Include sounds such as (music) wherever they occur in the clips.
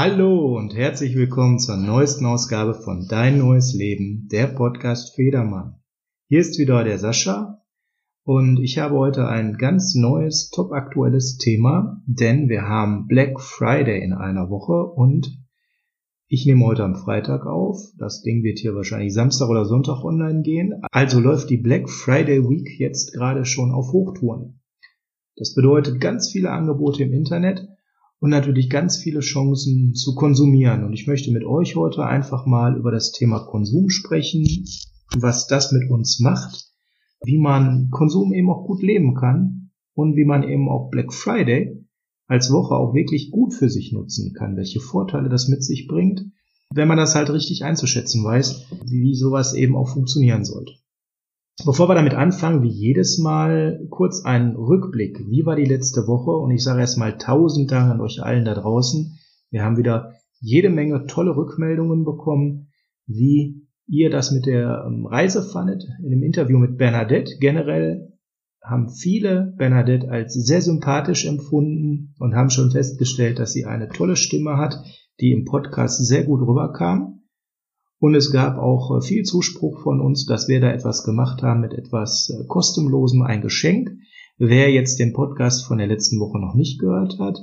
Hallo und herzlich willkommen zur neuesten Ausgabe von Dein neues Leben, der Podcast Federmann. Hier ist wieder der Sascha und ich habe heute ein ganz neues, top aktuelles Thema, denn wir haben Black Friday in einer Woche und ich nehme heute am Freitag auf. Das Ding wird hier wahrscheinlich Samstag oder Sonntag online gehen. Also läuft die Black Friday Week jetzt gerade schon auf Hochtouren. Das bedeutet ganz viele Angebote im Internet und natürlich ganz viele Chancen zu konsumieren. Und ich möchte mit euch heute einfach mal über das Thema Konsum sprechen, was das mit uns macht, wie man Konsum eben auch gut leben kann und wie man eben auch Black Friday als Woche auch wirklich gut für sich nutzen kann, welche Vorteile das mit sich bringt, wenn man das halt richtig einzuschätzen weiß, wie sowas eben auch funktionieren sollte. Bevor wir damit anfangen, wie jedes Mal kurz ein Rückblick. Wie war die letzte Woche? Und ich sage erstmal tausend Dank an euch allen da draußen. Wir haben wieder jede Menge tolle Rückmeldungen bekommen, wie ihr das mit der ähm, Reise fandet. In dem Interview mit Bernadette generell haben viele Bernadette als sehr sympathisch empfunden und haben schon festgestellt, dass sie eine tolle Stimme hat, die im Podcast sehr gut rüberkam. Und es gab auch äh, viel Zuspruch von uns, dass wir da etwas gemacht haben mit etwas äh, kostenlosem, ein Geschenk. Wer jetzt den Podcast von der letzten Woche noch nicht gehört hat,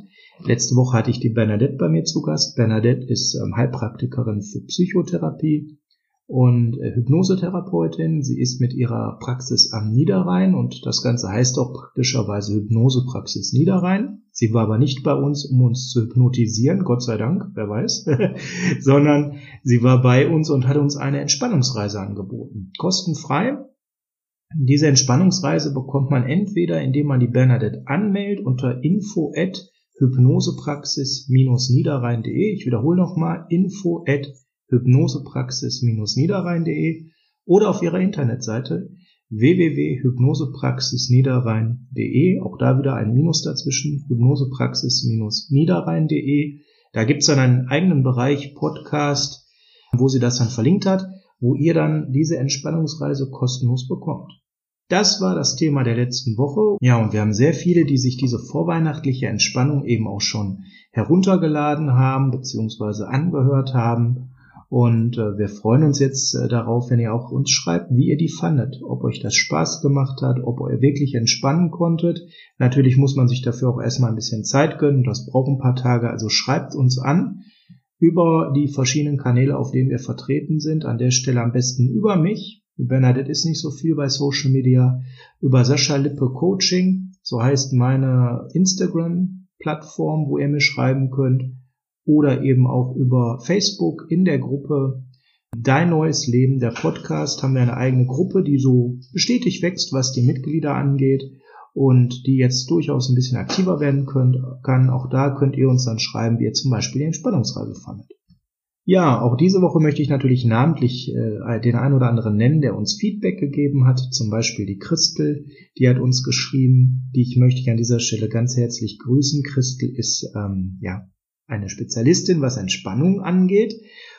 letzte Woche hatte ich die Bernadette bei mir zu Gast. Bernadette ist ähm, Heilpraktikerin für Psychotherapie und äh, Hypnosetherapeutin. Sie ist mit ihrer Praxis am Niederrhein und das Ganze heißt auch praktischerweise Hypnosepraxis Niederrhein. Sie war aber nicht bei uns, um uns zu hypnotisieren, Gott sei Dank, wer weiß, (laughs) sondern sie war bei uns und hat uns eine Entspannungsreise angeboten. Kostenfrei. Diese Entspannungsreise bekommt man entweder, indem man die Bernadette anmeldet unter info at hypnosepraxis-niederrhein.de. Ich wiederhole nochmal info at hypnosepraxis-niederrhein.de oder auf ihrer Internetseite www.hypnosepraxisniederrhein.de. Auch da wieder ein Minus dazwischen, hypnosepraxis-niederrhein.de. Da gibt's dann einen eigenen Bereich Podcast, wo sie das dann verlinkt hat, wo ihr dann diese Entspannungsreise kostenlos bekommt. Das war das Thema der letzten Woche. Ja, und wir haben sehr viele, die sich diese vorweihnachtliche Entspannung eben auch schon heruntergeladen haben, beziehungsweise angehört haben. Und äh, wir freuen uns jetzt äh, darauf, wenn ihr auch uns schreibt, wie ihr die fandet, ob euch das Spaß gemacht hat, ob ihr wirklich entspannen konntet. Natürlich muss man sich dafür auch erstmal ein bisschen Zeit gönnen, das braucht ein paar Tage, also schreibt uns an über die verschiedenen Kanäle, auf denen wir vertreten sind. An der Stelle am besten über mich. Bernadette ist nicht so viel bei Social Media. Über Sascha Lippe Coaching, so heißt meine Instagram-Plattform, wo ihr mir schreiben könnt oder eben auch über Facebook in der Gruppe Dein neues Leben, der Podcast, haben wir eine eigene Gruppe, die so stetig wächst, was die Mitglieder angeht und die jetzt durchaus ein bisschen aktiver werden könnt, kann. Auch da könnt ihr uns dann schreiben, wie ihr zum Beispiel die Entspannungsreise fandet. Ja, auch diese Woche möchte ich natürlich namentlich äh, den einen oder anderen nennen, der uns Feedback gegeben hat. Zum Beispiel die Christel, die hat uns geschrieben, die ich möchte ich an dieser Stelle ganz herzlich grüßen. Christel ist ähm, ja eine Spezialistin, was Entspannung angeht.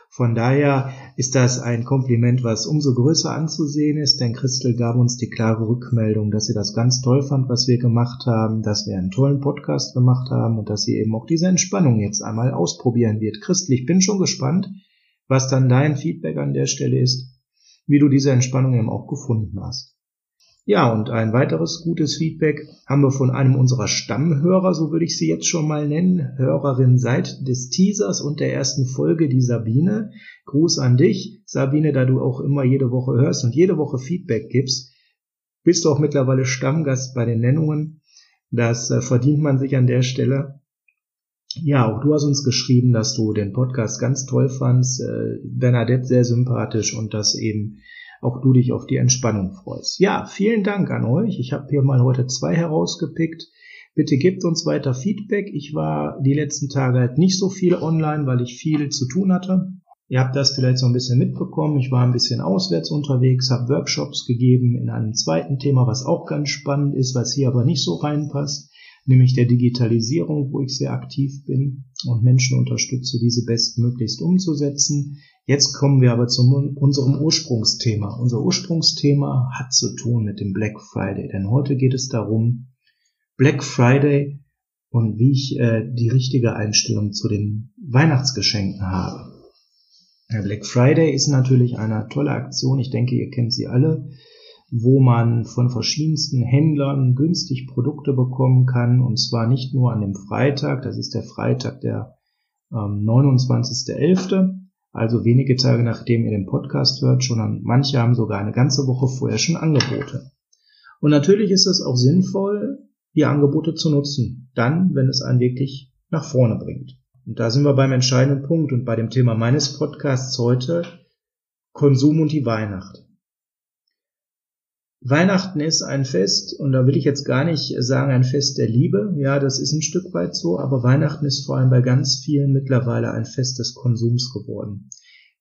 Von daher ist das ein Kompliment, was umso größer anzusehen ist, denn Christel gab uns die klare Rückmeldung, dass sie das ganz toll fand, was wir gemacht haben, dass wir einen tollen Podcast gemacht haben und dass sie eben auch diese Entspannung jetzt einmal ausprobieren wird. Christel, ich bin schon gespannt, was dann dein Feedback an der Stelle ist, wie du diese Entspannung eben auch gefunden hast. Ja, und ein weiteres gutes Feedback haben wir von einem unserer Stammhörer, so würde ich sie jetzt schon mal nennen, Hörerin seit des Teasers und der ersten Folge, die Sabine. Gruß an dich, Sabine, da du auch immer jede Woche hörst und jede Woche Feedback gibst. Bist du auch mittlerweile Stammgast bei den Nennungen. Das äh, verdient man sich an der Stelle. Ja, auch du hast uns geschrieben, dass du den Podcast ganz toll fandst, äh, Bernadette sehr sympathisch und dass eben auch du dich auf die Entspannung freust. Ja, vielen Dank an euch. Ich habe hier mal heute zwei herausgepickt. Bitte gebt uns weiter Feedback. Ich war die letzten Tage halt nicht so viel online, weil ich viel zu tun hatte. Ihr habt das vielleicht so ein bisschen mitbekommen. Ich war ein bisschen auswärts unterwegs, habe Workshops gegeben in einem zweiten Thema, was auch ganz spannend ist, was hier aber nicht so reinpasst, nämlich der Digitalisierung, wo ich sehr aktiv bin und Menschen unterstütze, diese bestmöglichst umzusetzen. Jetzt kommen wir aber zu unserem Ursprungsthema. Unser Ursprungsthema hat zu tun mit dem Black Friday, denn heute geht es darum, Black Friday und wie ich äh, die richtige Einstellung zu dem Weihnachtsgeschenken habe. Der Black Friday ist natürlich eine tolle Aktion. Ich denke, ihr kennt sie alle wo man von verschiedensten Händlern günstig Produkte bekommen kann. Und zwar nicht nur an dem Freitag, das ist der Freitag der ähm, 29.11., also wenige Tage nachdem ihr den Podcast hört, schon manche haben sogar eine ganze Woche vorher schon Angebote. Und natürlich ist es auch sinnvoll, die Angebote zu nutzen, dann, wenn es einen wirklich nach vorne bringt. Und da sind wir beim entscheidenden Punkt und bei dem Thema meines Podcasts heute Konsum und die Weihnacht. Weihnachten ist ein Fest, und da will ich jetzt gar nicht sagen ein Fest der Liebe, ja, das ist ein Stück weit so, aber Weihnachten ist vor allem bei ganz vielen mittlerweile ein Fest des Konsums geworden.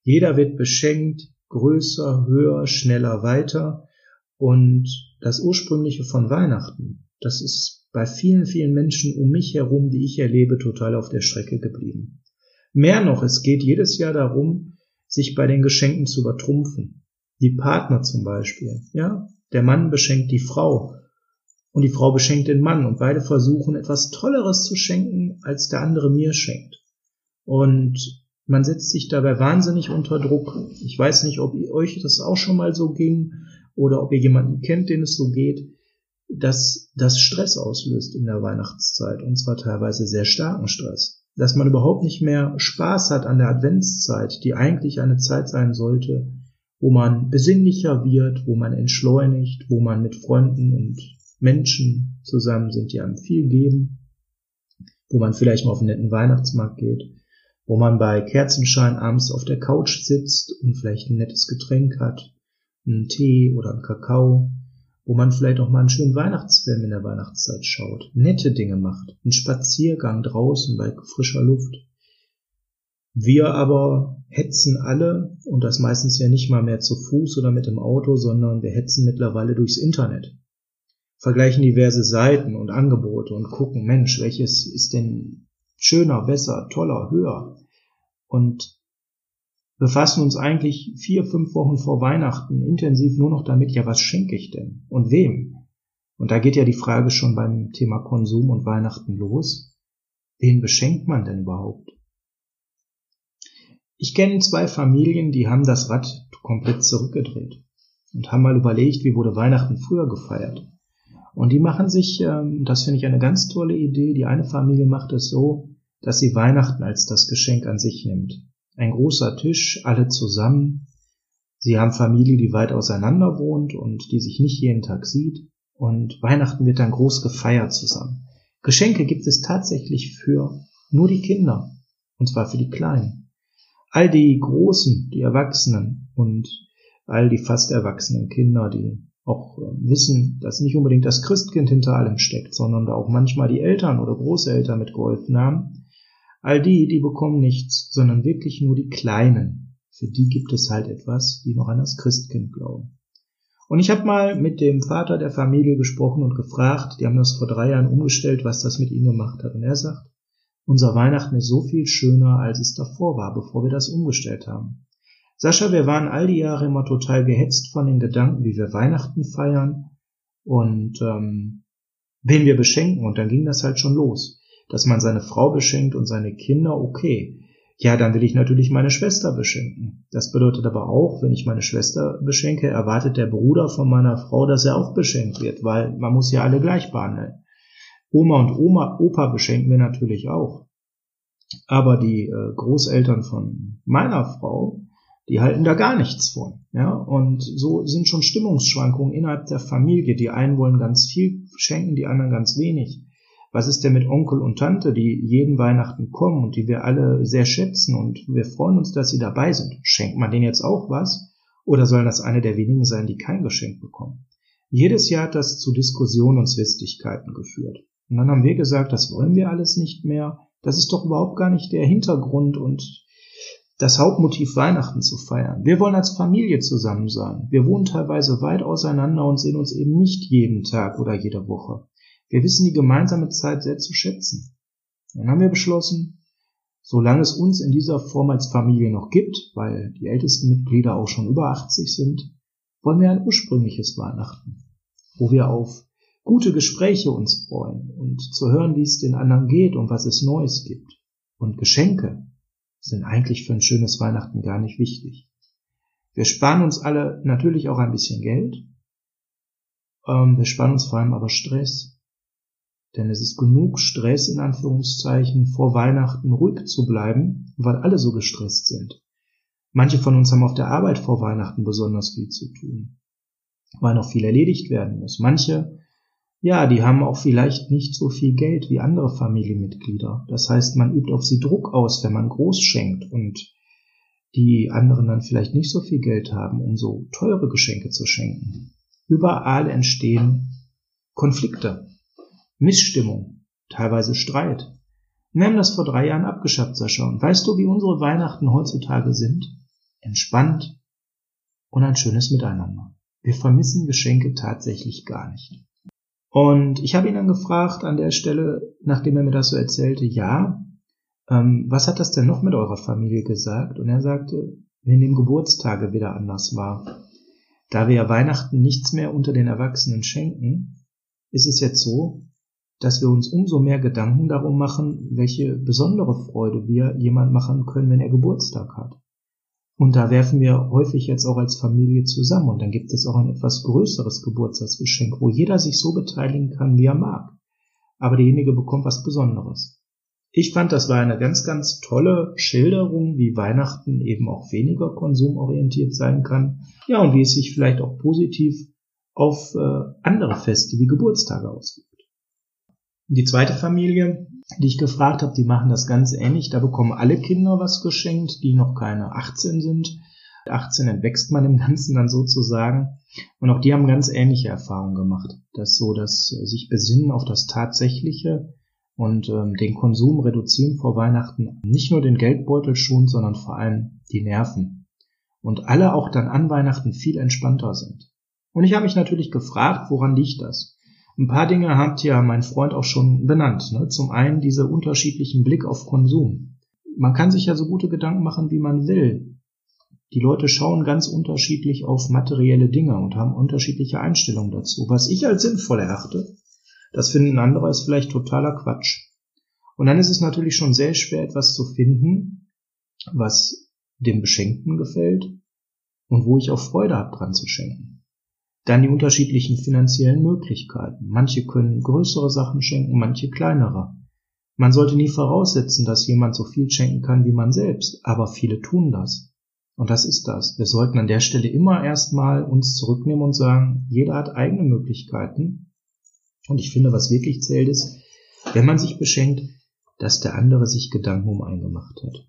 Jeder wird beschenkt, größer, höher, schneller, weiter, und das Ursprüngliche von Weihnachten, das ist bei vielen, vielen Menschen um mich herum, die ich erlebe, total auf der Strecke geblieben. Mehr noch, es geht jedes Jahr darum, sich bei den Geschenken zu übertrumpfen. Die Partner zum Beispiel, ja, der Mann beschenkt die Frau und die Frau beschenkt den Mann und beide versuchen etwas Tolleres zu schenken, als der andere mir schenkt. Und man setzt sich dabei wahnsinnig unter Druck. Ich weiß nicht, ob euch das auch schon mal so ging oder ob ihr jemanden kennt, den es so geht, dass das Stress auslöst in der Weihnachtszeit und zwar teilweise sehr starken Stress. Dass man überhaupt nicht mehr Spaß hat an der Adventszeit, die eigentlich eine Zeit sein sollte, wo man besinnlicher wird, wo man entschleunigt, wo man mit Freunden und Menschen zusammen sind, die einem viel geben, wo man vielleicht mal auf einen netten Weihnachtsmarkt geht, wo man bei Kerzenschein abends auf der Couch sitzt und vielleicht ein nettes Getränk hat, einen Tee oder einen Kakao, wo man vielleicht auch mal einen schönen Weihnachtsfilm in der Weihnachtszeit schaut, nette Dinge macht, einen Spaziergang draußen bei frischer Luft. Wir aber hetzen alle, und das meistens ja nicht mal mehr zu Fuß oder mit dem Auto, sondern wir hetzen mittlerweile durchs Internet. Vergleichen diverse Seiten und Angebote und gucken, Mensch, welches ist denn schöner, besser, toller, höher? Und befassen uns eigentlich vier, fünf Wochen vor Weihnachten intensiv nur noch damit, ja, was schenke ich denn? Und wem? Und da geht ja die Frage schon beim Thema Konsum und Weihnachten los. Wen beschenkt man denn überhaupt? Ich kenne zwei Familien, die haben das Rad komplett zurückgedreht und haben mal überlegt, wie wurde Weihnachten früher gefeiert. Und die machen sich, ähm, das finde ich eine ganz tolle Idee, die eine Familie macht es so, dass sie Weihnachten als das Geschenk an sich nimmt. Ein großer Tisch, alle zusammen. Sie haben Familie, die weit auseinander wohnt und die sich nicht jeden Tag sieht. Und Weihnachten wird dann groß gefeiert zusammen. Geschenke gibt es tatsächlich für nur die Kinder. Und zwar für die Kleinen all die Großen, die Erwachsenen und all die fast erwachsenen Kinder, die auch äh, wissen, dass nicht unbedingt das Christkind hinter allem steckt, sondern da auch manchmal die Eltern oder Großeltern mitgeholfen haben. All die, die bekommen nichts, sondern wirklich nur die Kleinen. Für die gibt es halt etwas, die noch an das Christkind glauben. Und ich habe mal mit dem Vater der Familie gesprochen und gefragt, die haben das vor drei Jahren umgestellt, was das mit ihnen gemacht hat. Und er sagt, unser Weihnachten ist so viel schöner, als es davor war, bevor wir das umgestellt haben. Sascha, wir waren all die Jahre immer total gehetzt von den Gedanken, wie wir Weihnachten feiern und ähm, wen wir beschenken. Und dann ging das halt schon los. Dass man seine Frau beschenkt und seine Kinder, okay. Ja, dann will ich natürlich meine Schwester beschenken. Das bedeutet aber auch, wenn ich meine Schwester beschenke, erwartet der Bruder von meiner Frau, dass er auch beschenkt wird, weil man muss ja alle gleich behandeln. Oma und Oma, Opa beschenken wir natürlich auch. Aber die äh, Großeltern von meiner Frau, die halten da gar nichts von. Ja? Und so sind schon Stimmungsschwankungen innerhalb der Familie. Die einen wollen ganz viel schenken, die anderen ganz wenig. Was ist denn mit Onkel und Tante, die jeden Weihnachten kommen und die wir alle sehr schätzen und wir freuen uns, dass sie dabei sind? Schenkt man denen jetzt auch was? Oder sollen das eine der wenigen sein, die kein Geschenk bekommen? Jedes Jahr hat das zu Diskussionen und Zwistigkeiten geführt. Und dann haben wir gesagt, das wollen wir alles nicht mehr. Das ist doch überhaupt gar nicht der Hintergrund und das Hauptmotiv Weihnachten zu feiern. Wir wollen als Familie zusammen sein. Wir wohnen teilweise weit auseinander und sehen uns eben nicht jeden Tag oder jede Woche. Wir wissen die gemeinsame Zeit sehr zu schätzen. Dann haben wir beschlossen, solange es uns in dieser Form als Familie noch gibt, weil die ältesten Mitglieder auch schon über 80 sind, wollen wir ein ursprüngliches Weihnachten, wo wir auf gute Gespräche uns freuen und zu hören, wie es den anderen geht und was es Neues gibt. Und Geschenke, sind eigentlich für ein schönes Weihnachten gar nicht wichtig. Wir sparen uns alle natürlich auch ein bisschen Geld. Ähm, wir sparen uns vor allem aber Stress. Denn es ist genug Stress, in Anführungszeichen, vor Weihnachten ruhig zu bleiben, weil alle so gestresst sind. Manche von uns haben auf der Arbeit vor Weihnachten besonders viel zu tun, weil noch viel erledigt werden muss. Manche, ja, die haben auch vielleicht nicht so viel Geld wie andere Familienmitglieder. Das heißt, man übt auf sie Druck aus, wenn man groß schenkt und die anderen dann vielleicht nicht so viel Geld haben, um so teure Geschenke zu schenken. Überall entstehen Konflikte, Missstimmung, teilweise Streit. Wir haben das vor drei Jahren abgeschafft, Sascha. Und weißt du, wie unsere Weihnachten heutzutage sind? entspannt und ein schönes Miteinander. Wir vermissen Geschenke tatsächlich gar nicht. Und ich habe ihn dann gefragt an der Stelle, nachdem er mir das so erzählte, ja, ähm, was hat das denn noch mit eurer Familie gesagt? Und er sagte, wenn dem Geburtstage wieder anders war. Da wir ja Weihnachten nichts mehr unter den Erwachsenen schenken, ist es jetzt so, dass wir uns umso mehr Gedanken darum machen, welche besondere Freude wir jemand machen können, wenn er Geburtstag hat. Und da werfen wir häufig jetzt auch als Familie zusammen und dann gibt es auch ein etwas größeres Geburtstagsgeschenk, wo jeder sich so beteiligen kann, wie er mag. Aber derjenige bekommt was Besonderes. Ich fand, das war eine ganz, ganz tolle Schilderung, wie Weihnachten eben auch weniger konsumorientiert sein kann. Ja, und wie es sich vielleicht auch positiv auf äh, andere Feste wie Geburtstage auswirkt. Die zweite Familie die ich gefragt habe, die machen das ganz ähnlich. Da bekommen alle Kinder was geschenkt, die noch keine 18 sind. 18 entwächst man im (laughs) Ganzen dann sozusagen. Und auch die haben ganz ähnliche Erfahrungen gemacht. Das so, dass sich besinnen auf das Tatsächliche und ähm, den Konsum reduzieren vor Weihnachten nicht nur den Geldbeutel schon, sondern vor allem die Nerven. Und alle auch dann an Weihnachten viel entspannter sind. Und ich habe mich natürlich gefragt, woran liegt das? Ein paar Dinge hat ja mein Freund auch schon benannt. Ne? Zum einen diese unterschiedlichen Blick auf Konsum. Man kann sich ja so gute Gedanken machen, wie man will. Die Leute schauen ganz unterschiedlich auf materielle Dinge und haben unterschiedliche Einstellungen dazu. Was ich als sinnvoll erachte, das finden andere als vielleicht totaler Quatsch. Und dann ist es natürlich schon sehr schwer, etwas zu finden, was dem Beschenkten gefällt und wo ich auch Freude habe, dran zu schenken. Dann die unterschiedlichen finanziellen Möglichkeiten. Manche können größere Sachen schenken, manche kleinere. Man sollte nie voraussetzen, dass jemand so viel schenken kann wie man selbst, aber viele tun das. Und das ist das. Wir sollten an der Stelle immer erstmal uns zurücknehmen und sagen, jeder hat eigene Möglichkeiten. Und ich finde, was wirklich zählt ist, wenn man sich beschenkt, dass der andere sich Gedanken um einen gemacht hat.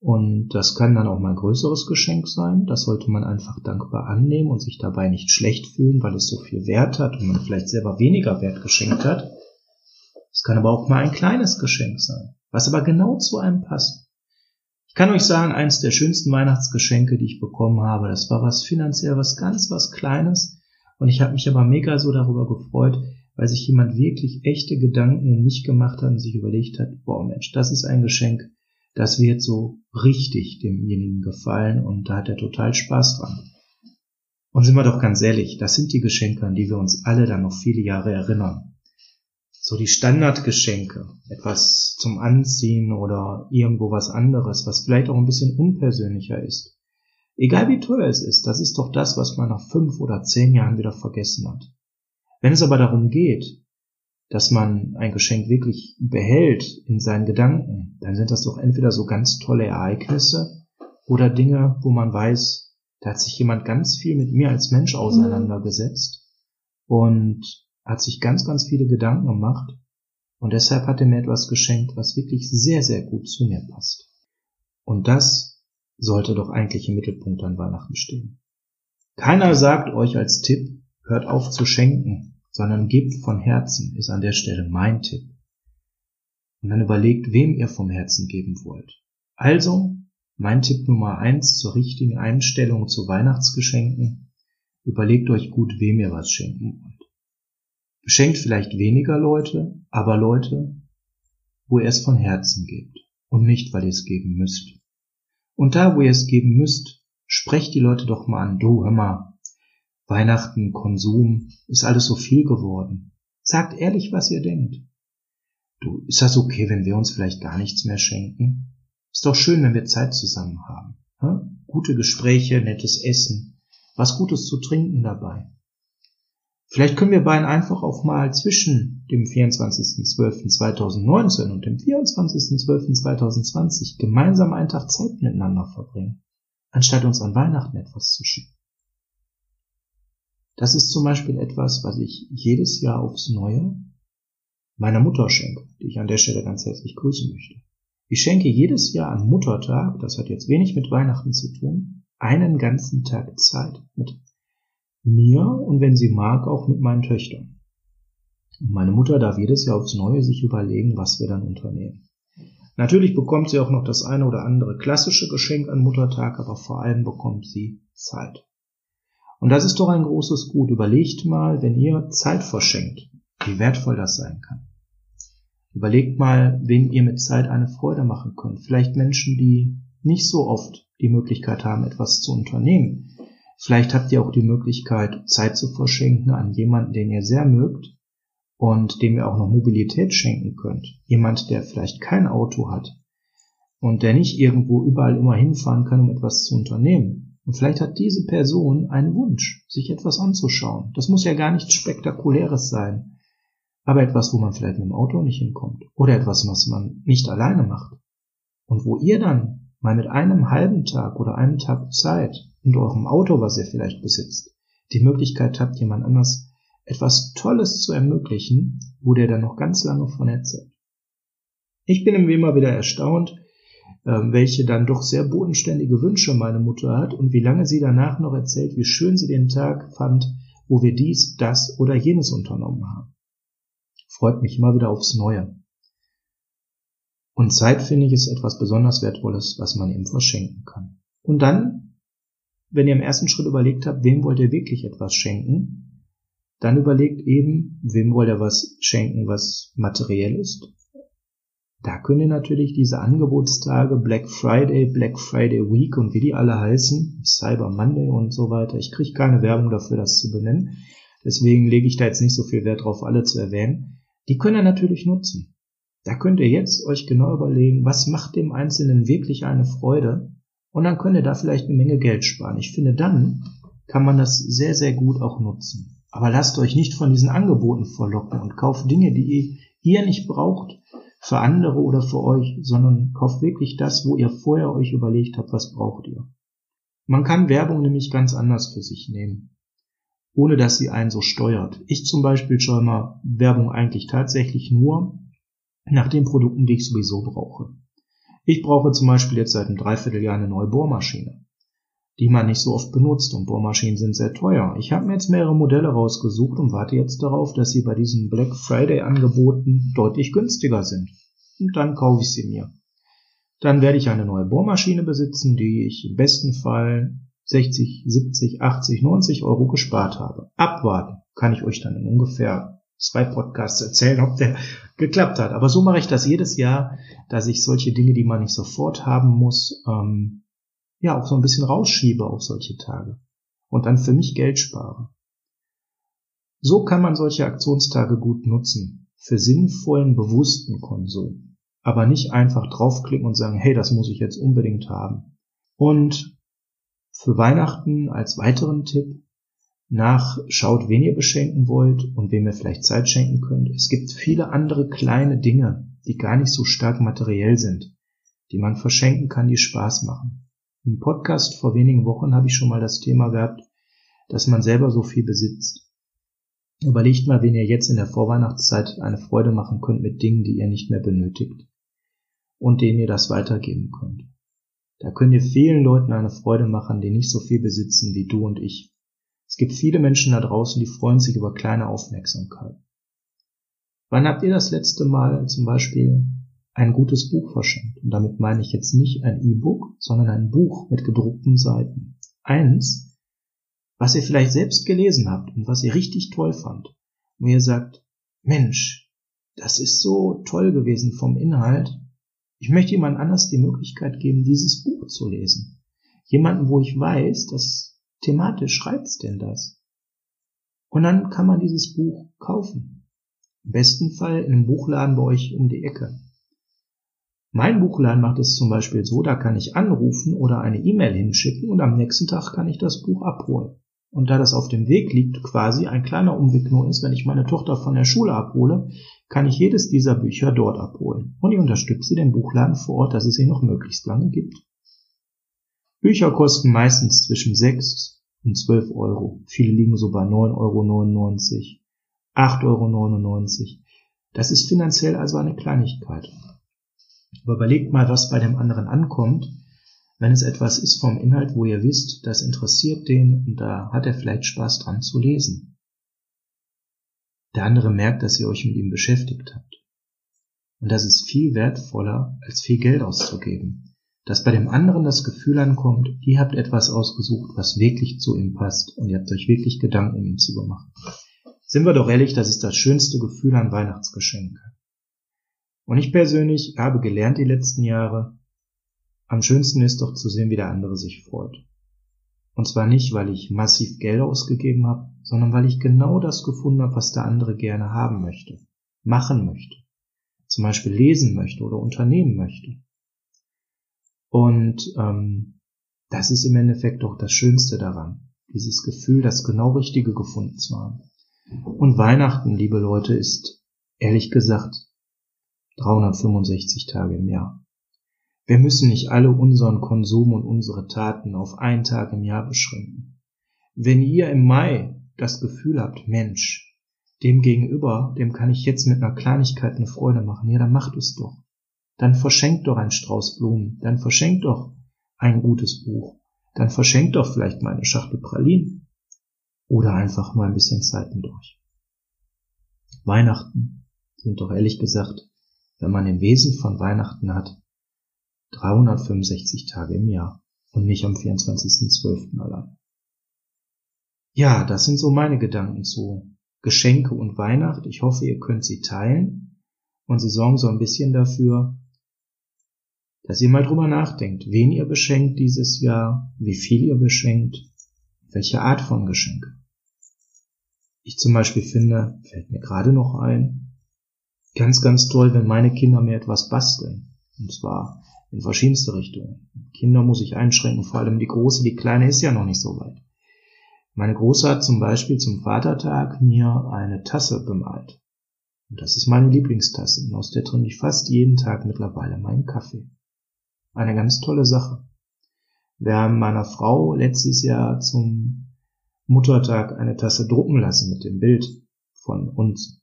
Und das kann dann auch mal ein größeres Geschenk sein. Das sollte man einfach dankbar annehmen und sich dabei nicht schlecht fühlen, weil es so viel Wert hat und man vielleicht selber weniger Wert geschenkt hat. Es kann aber auch mal ein kleines Geschenk sein, was aber genau zu einem passt. Ich kann euch sagen, eines der schönsten Weihnachtsgeschenke, die ich bekommen habe, das war was finanziell was ganz was Kleines. Und ich habe mich aber mega so darüber gefreut, weil sich jemand wirklich echte Gedanken um mich gemacht hat und sich überlegt hat, boah Mensch, das ist ein Geschenk, das wird so richtig demjenigen gefallen und da hat er total Spaß dran. Und sind wir doch ganz ehrlich, das sind die Geschenke, an die wir uns alle dann noch viele Jahre erinnern. So die Standardgeschenke, etwas zum Anziehen oder irgendwo was anderes, was vielleicht auch ein bisschen unpersönlicher ist. Egal wie teuer es ist, das ist doch das, was man nach fünf oder zehn Jahren wieder vergessen hat. Wenn es aber darum geht, dass man ein Geschenk wirklich behält in seinen Gedanken, dann sind das doch entweder so ganz tolle Ereignisse oder Dinge, wo man weiß, da hat sich jemand ganz viel mit mir als Mensch auseinandergesetzt und hat sich ganz, ganz viele Gedanken gemacht und deshalb hat er mir etwas geschenkt, was wirklich sehr, sehr gut zu mir passt. Und das sollte doch eigentlich im Mittelpunkt an Weihnachten stehen. Keiner sagt euch als Tipp, hört auf zu schenken sondern gebt von Herzen, ist an der Stelle mein Tipp. Und dann überlegt, wem ihr vom Herzen geben wollt. Also, mein Tipp Nummer eins zur richtigen Einstellung zu Weihnachtsgeschenken. Überlegt euch gut, wem ihr was schenken wollt. Beschenkt vielleicht weniger Leute, aber Leute, wo ihr es von Herzen gebt und nicht, weil ihr es geben müsst. Und da, wo ihr es geben müsst, sprecht die Leute doch mal an, du, hör mal, Weihnachten, Konsum, ist alles so viel geworden. Sagt ehrlich, was ihr denkt. Du, ist das okay, wenn wir uns vielleicht gar nichts mehr schenken? Ist doch schön, wenn wir Zeit zusammen haben. Ja? Gute Gespräche, nettes Essen, was Gutes zu trinken dabei. Vielleicht können wir beiden einfach auch mal zwischen dem 24.12.2019 und dem 24.12.2020 gemeinsam einen Tag Zeit miteinander verbringen, anstatt uns an Weihnachten etwas zu schicken. Das ist zum Beispiel etwas, was ich jedes Jahr aufs Neue meiner Mutter schenke, die ich an der Stelle ganz herzlich grüßen möchte. Ich schenke jedes Jahr an Muttertag, das hat jetzt wenig mit Weihnachten zu tun, einen ganzen Tag Zeit mit mir und wenn sie mag, auch mit meinen Töchtern. Und meine Mutter darf jedes Jahr aufs Neue sich überlegen, was wir dann unternehmen. Natürlich bekommt sie auch noch das eine oder andere klassische Geschenk an Muttertag, aber vor allem bekommt sie Zeit. Und das ist doch ein großes Gut. Überlegt mal, wenn ihr Zeit verschenkt, wie wertvoll das sein kann. Überlegt mal, wen ihr mit Zeit eine Freude machen könnt. Vielleicht Menschen, die nicht so oft die Möglichkeit haben, etwas zu unternehmen. Vielleicht habt ihr auch die Möglichkeit, Zeit zu verschenken an jemanden, den ihr sehr mögt und dem ihr auch noch Mobilität schenken könnt. Jemand, der vielleicht kein Auto hat und der nicht irgendwo überall immer hinfahren kann, um etwas zu unternehmen. Und vielleicht hat diese Person einen Wunsch, sich etwas anzuschauen. Das muss ja gar nichts Spektakuläres sein, aber etwas, wo man vielleicht mit dem Auto nicht hinkommt oder etwas, was man nicht alleine macht. Und wo ihr dann mal mit einem halben Tag oder einem Tag Zeit und eurem Auto, was ihr vielleicht besitzt, die Möglichkeit habt, jemand anders etwas Tolles zu ermöglichen, wo der dann noch ganz lange von erzählt. Ich bin immer wieder erstaunt, welche dann doch sehr bodenständige Wünsche meine Mutter hat und wie lange sie danach noch erzählt, wie schön sie den Tag fand, wo wir dies, das oder jenes unternommen haben. Freut mich immer wieder aufs Neue. Und Zeit, finde ich, ist etwas besonders Wertvolles, was man ihm verschenken kann. Und dann wenn ihr im ersten Schritt überlegt habt, wem wollt ihr wirklich etwas schenken, dann überlegt eben, wem wollt ihr was schenken, was materiell ist. Da könnt ihr natürlich diese Angebotstage, Black Friday, Black Friday Week und wie die alle heißen, Cyber Monday und so weiter. Ich kriege keine Werbung dafür, das zu benennen. Deswegen lege ich da jetzt nicht so viel Wert drauf, alle zu erwähnen. Die könnt ihr natürlich nutzen. Da könnt ihr jetzt euch genau überlegen, was macht dem Einzelnen wirklich eine Freude und dann könnt ihr da vielleicht eine Menge Geld sparen. Ich finde, dann kann man das sehr, sehr gut auch nutzen. Aber lasst euch nicht von diesen Angeboten verlocken und kauft Dinge, die ihr nicht braucht für andere oder für euch, sondern kauft wirklich das, wo ihr vorher euch überlegt habt, was braucht ihr. Man kann Werbung nämlich ganz anders für sich nehmen, ohne dass sie einen so steuert. Ich zum Beispiel schaue mal Werbung eigentlich tatsächlich nur nach den Produkten, die ich sowieso brauche. Ich brauche zum Beispiel jetzt seit einem Dreivierteljahr eine neue Bohrmaschine, die man nicht so oft benutzt und Bohrmaschinen sind sehr teuer. Ich habe mir jetzt mehrere Modelle rausgesucht und warte jetzt darauf, dass sie bei diesen Black Friday Angeboten deutlich günstiger sind. Und dann kaufe ich sie mir. Dann werde ich eine neue Bohrmaschine besitzen, die ich im besten Fall 60, 70, 80, 90 Euro gespart habe. Abwarten kann ich euch dann in ungefähr zwei Podcasts erzählen, ob der (laughs) geklappt hat. Aber so mache ich das jedes Jahr, dass ich solche Dinge, die man nicht sofort haben muss, ähm, ja auch so ein bisschen rausschiebe auf solche Tage und dann für mich Geld spare. So kann man solche Aktionstage gut nutzen für sinnvollen, bewussten Konsum, aber nicht einfach draufklicken und sagen, hey, das muss ich jetzt unbedingt haben. Und für Weihnachten als weiteren Tipp, nachschaut, wen ihr beschenken wollt und wem ihr vielleicht Zeit schenken könnt. Es gibt viele andere kleine Dinge, die gar nicht so stark materiell sind, die man verschenken kann, die Spaß machen. Im Podcast vor wenigen Wochen habe ich schon mal das Thema gehabt, dass man selber so viel besitzt. Überlegt mal, wen ihr jetzt in der Vorweihnachtszeit eine Freude machen könnt mit Dingen, die ihr nicht mehr benötigt und denen ihr das weitergeben könnt. Da könnt ihr vielen Leuten eine Freude machen, die nicht so viel besitzen wie du und ich. Es gibt viele Menschen da draußen, die freuen sich über kleine Aufmerksamkeit. Wann habt ihr das letzte Mal zum Beispiel ein gutes Buch verschenkt? Und damit meine ich jetzt nicht ein E-Book, sondern ein Buch mit gedruckten Seiten. Eins, was ihr vielleicht selbst gelesen habt und was ihr richtig toll fand. Wo ihr sagt, Mensch, das ist so toll gewesen vom Inhalt. Ich möchte jemand anders die Möglichkeit geben, dieses Buch zu lesen. Jemanden, wo ich weiß, dass thematisch schreibt's denn das? Und dann kann man dieses Buch kaufen. Im besten Fall in einem Buchladen bei euch um die Ecke. Mein Buchladen macht es zum Beispiel so, da kann ich anrufen oder eine E-Mail hinschicken und am nächsten Tag kann ich das Buch abholen. Und da das auf dem Weg liegt, quasi ein kleiner Umweg nur ist, wenn ich meine Tochter von der Schule abhole, kann ich jedes dieser Bücher dort abholen. Und ich unterstütze den Buchladen vor Ort, dass es ihn noch möglichst lange gibt. Bücher kosten meistens zwischen 6 und 12 Euro. Viele liegen so bei 9,99 Euro, 8,99 Euro. Das ist finanziell also eine Kleinigkeit. Aber überlegt mal, was bei dem anderen ankommt, wenn es etwas ist vom Inhalt, wo ihr wisst, das interessiert den und da hat er vielleicht Spaß dran zu lesen. Der andere merkt, dass ihr euch mit ihm beschäftigt habt. Und das ist viel wertvoller, als viel Geld auszugeben. Dass bei dem anderen das Gefühl ankommt, ihr habt etwas ausgesucht, was wirklich zu ihm passt und ihr habt euch wirklich Gedanken um ihn zu gemacht. Sind wir doch ehrlich, das ist das schönste Gefühl an Weihnachtsgeschenken. Und ich persönlich habe gelernt die letzten Jahre, am schönsten ist doch zu sehen, wie der andere sich freut. Und zwar nicht, weil ich massiv Geld ausgegeben habe, sondern weil ich genau das gefunden habe, was der andere gerne haben möchte, machen möchte, zum Beispiel lesen möchte oder unternehmen möchte. Und ähm, das ist im Endeffekt doch das Schönste daran, dieses Gefühl, das genau Richtige gefunden zu haben. Und Weihnachten, liebe Leute, ist ehrlich gesagt 365 Tage im Jahr. Wir müssen nicht alle unseren Konsum und unsere Taten auf einen Tag im Jahr beschränken. Wenn ihr im Mai das Gefühl habt, Mensch, dem gegenüber, dem kann ich jetzt mit einer Kleinigkeit eine Freude machen, ja, dann macht es doch. Dann verschenkt doch ein Strauß Blumen, dann verschenkt doch ein gutes Buch, dann verschenkt doch vielleicht mal eine Schachtel Pralinen oder einfach mal ein bisschen Zeit mit euch. Weihnachten sind doch ehrlich gesagt wenn man den Wesen von Weihnachten hat, 365 Tage im Jahr und nicht am 24.12. allein. Ja, das sind so meine Gedanken zu Geschenke und Weihnacht. Ich hoffe, ihr könnt sie teilen und sie sorgen so ein bisschen dafür, dass ihr mal drüber nachdenkt, wen ihr beschenkt dieses Jahr, wie viel ihr beschenkt, welche Art von Geschenke. Ich zum Beispiel finde, fällt mir gerade noch ein, ganz, ganz toll, wenn meine Kinder mir etwas basteln. Und zwar in verschiedenste Richtungen. Kinder muss ich einschränken, vor allem die Große, die Kleine ist ja noch nicht so weit. Meine Große hat zum Beispiel zum Vatertag mir eine Tasse bemalt. Und das ist meine Lieblingstasse. Und aus der trinke ich fast jeden Tag mittlerweile meinen Kaffee. Eine ganz tolle Sache. Wir haben meiner Frau letztes Jahr zum Muttertag eine Tasse drucken lassen mit dem Bild von uns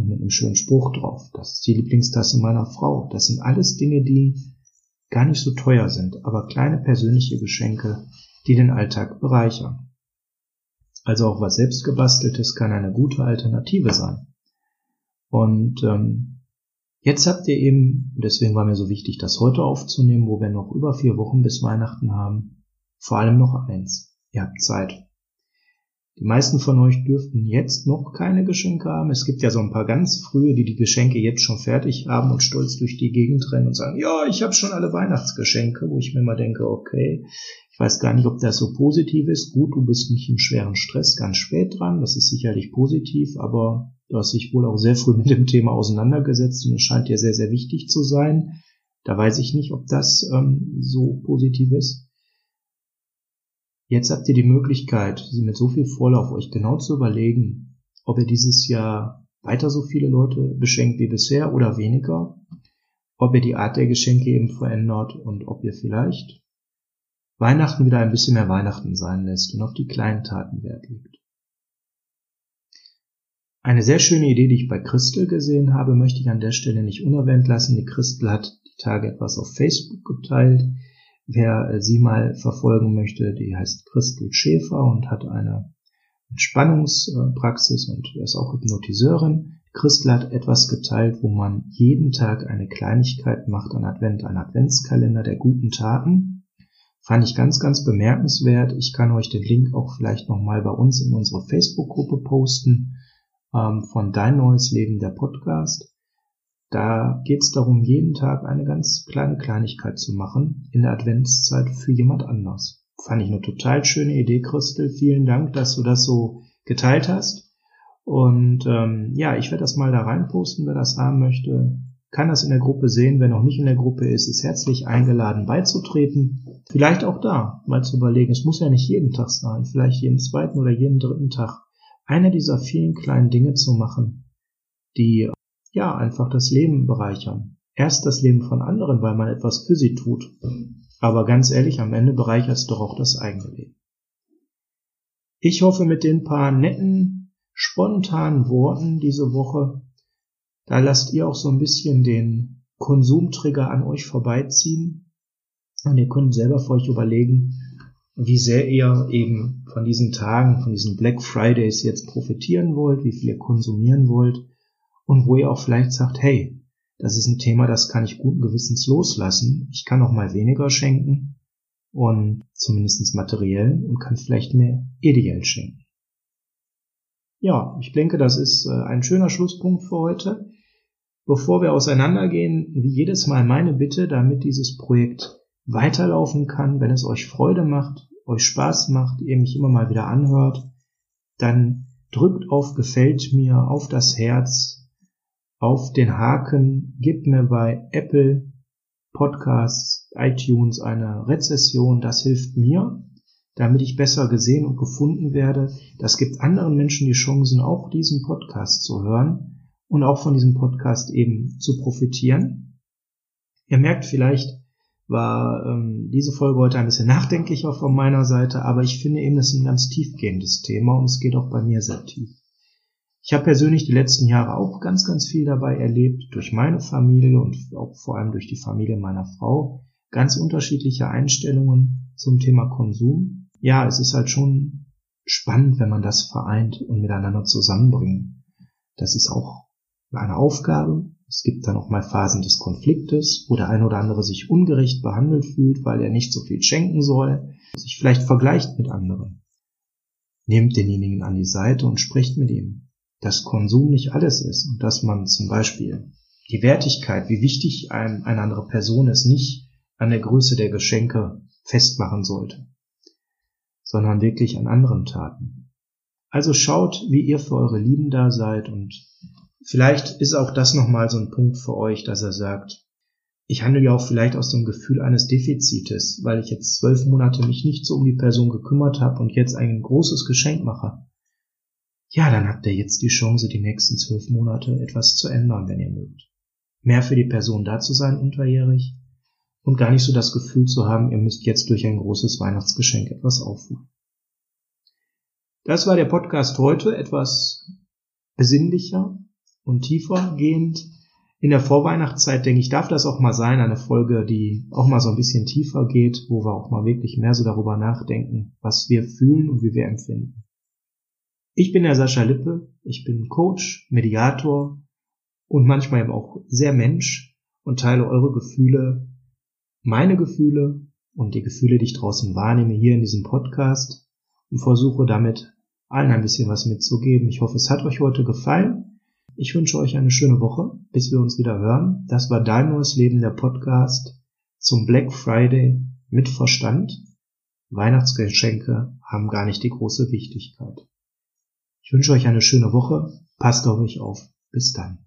und mit einem schönen Spruch drauf. Das ist die Lieblingstasse meiner Frau. Das sind alles Dinge, die gar nicht so teuer sind, aber kleine persönliche Geschenke, die den Alltag bereichern. Also auch was selbstgebasteltes kann eine gute Alternative sein. Und ähm, jetzt habt ihr eben, deswegen war mir so wichtig, das heute aufzunehmen, wo wir noch über vier Wochen bis Weihnachten haben, vor allem noch eins. Ihr habt Zeit. Die meisten von euch dürften jetzt noch keine Geschenke haben. Es gibt ja so ein paar ganz frühe, die die Geschenke jetzt schon fertig haben und stolz durch die Gegend rennen und sagen, ja, ich habe schon alle Weihnachtsgeschenke, wo ich mir mal denke, okay, ich weiß gar nicht, ob das so positiv ist. Gut, du bist nicht im schweren Stress ganz spät dran, das ist sicherlich positiv, aber du hast dich wohl auch sehr früh mit dem Thema auseinandergesetzt und es scheint dir sehr, sehr wichtig zu sein. Da weiß ich nicht, ob das ähm, so positiv ist. Jetzt habt ihr die Möglichkeit, mit so viel Vorlauf euch genau zu überlegen, ob ihr dieses Jahr weiter so viele Leute beschenkt wie bisher oder weniger, ob ihr die Art der Geschenke eben verändert und ob ihr vielleicht Weihnachten wieder ein bisschen mehr Weihnachten sein lässt und auf die kleinen Taten Wert legt. Eine sehr schöne Idee, die ich bei Christel gesehen habe, möchte ich an der Stelle nicht unerwähnt lassen. Die Christel hat die Tage etwas auf Facebook geteilt. Wer äh, sie mal verfolgen möchte, die heißt Christel Schäfer und hat eine Entspannungspraxis und ist auch Hypnotiseurin. Christel hat etwas geteilt, wo man jeden Tag eine Kleinigkeit macht an Advent, ein Adventskalender der guten Taten. Fand ich ganz, ganz bemerkenswert. Ich kann euch den Link auch vielleicht nochmal bei uns in unsere Facebook-Gruppe posten ähm, von Dein neues Leben, der Podcast. Da geht es darum, jeden Tag eine ganz kleine Kleinigkeit zu machen in der Adventszeit für jemand anders. Fand ich eine total schöne Idee, Christel. Vielen Dank, dass du das so geteilt hast. Und ähm, ja, ich werde das mal da reinposten, wer das haben möchte. kann das in der Gruppe sehen. Wer noch nicht in der Gruppe ist, ist herzlich eingeladen beizutreten. Vielleicht auch da mal zu überlegen, es muss ja nicht jeden Tag sein, vielleicht jeden zweiten oder jeden dritten Tag, einer dieser vielen kleinen Dinge zu machen, die ja einfach das Leben bereichern. Erst das Leben von anderen, weil man etwas für sie tut. Aber ganz ehrlich, am Ende bereichert es doch auch das eigene Leben. Ich hoffe, mit den paar netten, spontanen Worten diese Woche da lasst ihr auch so ein bisschen den Konsumtrigger an euch vorbeiziehen. Und ihr könnt selber für euch überlegen, wie sehr ihr eben von diesen Tagen, von diesen Black Fridays jetzt profitieren wollt, wie viel ihr konsumieren wollt und wo ihr auch vielleicht sagt, hey, das ist ein Thema, das kann ich guten Gewissens loslassen. Ich kann auch mal weniger schenken und zumindest materiell und kann vielleicht mehr ideell schenken. Ja, ich denke, das ist äh, ein schöner Schlusspunkt für heute. Bevor wir auseinandergehen, wie jedes Mal meine Bitte, damit dieses Projekt weiterlaufen kann, wenn es euch Freude macht, euch Spaß macht, ihr mich immer mal wieder anhört, dann drückt auf Gefällt mir, auf das Herz, auf den Haken, gebt mir bei Apple Podcasts, iTunes eine Rezession, das hilft mir, damit ich besser gesehen und gefunden werde. Das gibt anderen Menschen die Chancen, auch diesen Podcast zu hören und auch von diesem Podcast eben zu profitieren. Ihr merkt vielleicht, war ähm, diese Folge heute ein bisschen nachdenklicher von meiner Seite, aber ich finde eben, das ist ein ganz tiefgehendes Thema und es geht auch bei mir sehr tief. Ich habe persönlich die letzten Jahre auch ganz, ganz viel dabei erlebt, durch meine Familie und auch vor allem durch die Familie meiner Frau, ganz unterschiedliche Einstellungen zum Thema Konsum. Ja, es ist halt schon spannend, wenn man das vereint und miteinander zusammenbringt. Das ist auch eine Aufgabe. Es gibt dann auch mal Phasen des Konfliktes, wo der eine oder andere sich ungerecht behandelt fühlt, weil er nicht so viel schenken soll, sich vielleicht vergleicht mit anderen. Nehmt denjenigen an die Seite und sprecht mit ihm, dass Konsum nicht alles ist und dass man zum Beispiel die Wertigkeit, wie wichtig einem eine andere Person ist, nicht an der Größe der Geschenke festmachen sollte, sondern wirklich an anderen Taten. Also schaut, wie ihr für eure Lieben da seid und Vielleicht ist auch das nochmal so ein Punkt für euch, dass er sagt, ich handle ja auch vielleicht aus dem Gefühl eines Defizites, weil ich jetzt zwölf Monate mich nicht so um die Person gekümmert habe und jetzt ein großes Geschenk mache. Ja, dann habt ihr jetzt die Chance, die nächsten zwölf Monate etwas zu ändern, wenn ihr mögt. Mehr für die Person da zu sein unterjährig und gar nicht so das Gefühl zu haben, ihr müsst jetzt durch ein großes Weihnachtsgeschenk etwas aufholen. Das war der Podcast heute, etwas besinnlicher, und tiefer gehend. In der Vorweihnachtszeit, denke ich, darf das auch mal sein, eine Folge, die auch mal so ein bisschen tiefer geht, wo wir auch mal wirklich mehr so darüber nachdenken, was wir fühlen und wie wir empfinden. Ich bin der Sascha Lippe, ich bin Coach, Mediator und manchmal eben auch sehr Mensch und teile eure Gefühle, meine Gefühle und die Gefühle, die ich draußen wahrnehme, hier in diesem Podcast und versuche damit allen ein bisschen was mitzugeben. Ich hoffe, es hat euch heute gefallen ich wünsche euch eine schöne Woche, bis wir uns wieder hören. Das war Dein neues Leben, der Podcast zum Black Friday mit Verstand. Weihnachtsgeschenke haben gar nicht die große Wichtigkeit. Ich wünsche euch eine schöne Woche. Passt auf euch auf. Bis dann.